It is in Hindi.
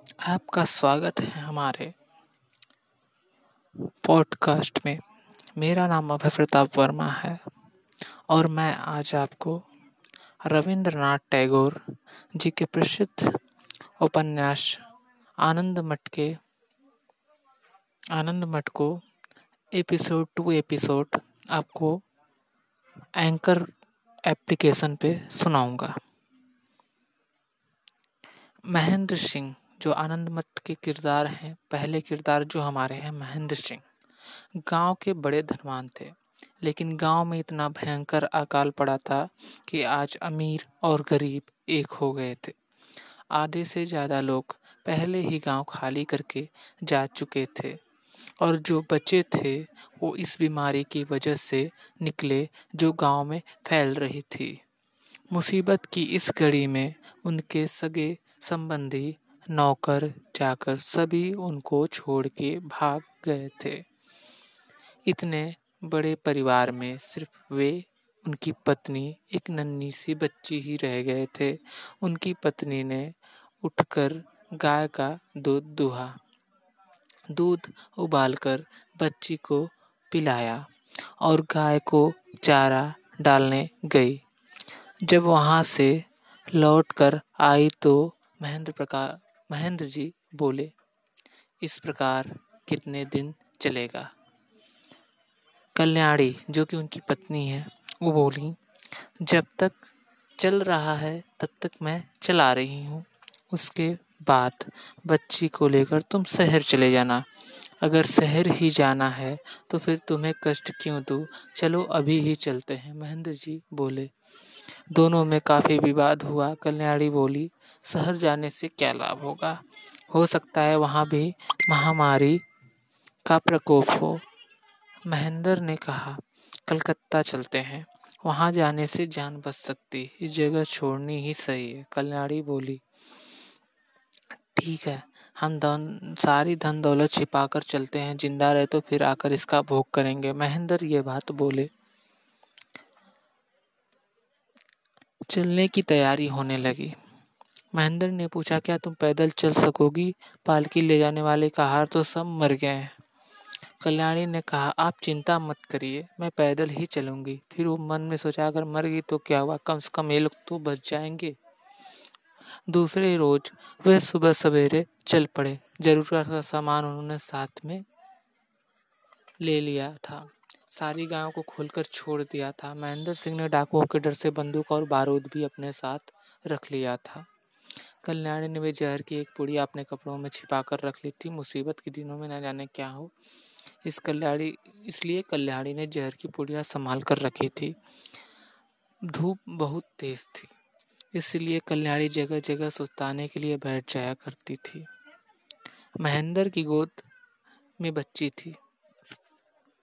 आपका स्वागत है हमारे पॉडकास्ट में। मेरा नाम अभय प्रताप वर्मा है और मैं आज आपको रविंद्रनाथ टैगोर जी के प्रसिद्ध उपन्यास आनंद मठ के, आनंद मठ को एपिसोड टू एपिसोड आपको एंकर एप्लीकेशन पे सुनाऊँगा। महेंद्र सिंह जो आनंद मठ के किरदार हैं, पहले किरदार जो हमारे हैं, महेंद्र सिंह। गाँव के बड़े धनवान थे, लेकिन गाँव में इतना भयंकर अकाल पड़ा था कि आज अमीर और गरीब एक हो गए थे। आधे से ज़्यादा लोग पहले ही गाँव खाली करके जा चुके थे, और जो बचे थे, वो इस बीमारी की वजह से निकले जो गाँव में फैल रही थी। मुसीबत की इस घड़ी में उनके सगे संबंधी नौकर चाकर सभी उनको छोड़ के भाग गए थे। इतने बड़े परिवार में सिर्फ़ वे, उनकी पत्नी, एक नन्ही सी बच्ची ही रह गए थे। उनकी पत्नी ने उठकर गाय का दूध दुहा। दूध उबालकर बच्ची को पिलाया और गाय को चारा डालने गई। जब वहाँ से लौटकर आई तो महेंद्र प्रकार महेंद्र जी बोले, इस प्रकार कितने दिन चलेगा? कल्याणी, जो कि उनकी पत्नी है, वो बोली, जब तक चल रहा है, तब तक मैं चला रही हूँ। उसके बाद बच्ची को लेकर तुम शहर चले जाना। अगर शहर ही जाना है तो फिर तुम्हें कष्ट क्यों दू? चलो, अभी ही चलते हैं। महेंद्र जी बोले। दोनों में काफ़ी विवाद हुआ। कल्याणी बोली शहर जाने से क्या लाभ होगा? हो सकता है वहाँ भी महामारी का प्रकोप हो। महेंद्र ने कहा, कलकत्ता चलते हैं। वहाँ जाने से जान बच सकती इस जगह छोड़नी ही सही है, कल्याणी बोली। ठीक है, हम धन, सारी धन दौलत छिपा कर चलते हैं। ज़िंदा रहे तो फिर आकर इसका भोग करेंगे। महेंद्र ये बात बोले। चलने की तैयारी होने लगी। महेंद्र ने पूछा, क्या तुम पैदल चल सकोगी? पालकी ले जाने वाले का हार तो सब मर गए हैं। कल्याणी ने कहा, आप चिंता मत करिए, मैं पैदल ही चलूँगी। फिर वो मन में सोचा, अगर मर गई तो क्या हुआ? कम से कम ये लोग तो बच जाएँगे। दूसरे रोज वे सुबह सवेरे चल पड़े। ज़रूरत का सामान उन्होंने साथ में ले लिया था। सारी गायों को खोलकर छोड़ दिया था। महेंद्र सिंह ने डाकुओं के डर से बंदूक और बारूद भी अपने साथ रख लिया था। कल्याणी ने भी जहर की एक पुड़िया अपने कपड़ों में छिपा कर रख ली थी। मुसीबत के दिनों में न जाने क्या हो। इस कल्याणी, इसलिए कल्याणी ने जहर की पुड़िया संभाल कर रखी थी। धूप बहुत तेज थी, इसलिए कल्याणी जगह जगह सुस्ताने के लिए बैठ जाया करती थी। महेंद्र की गोद में बच्ची थी।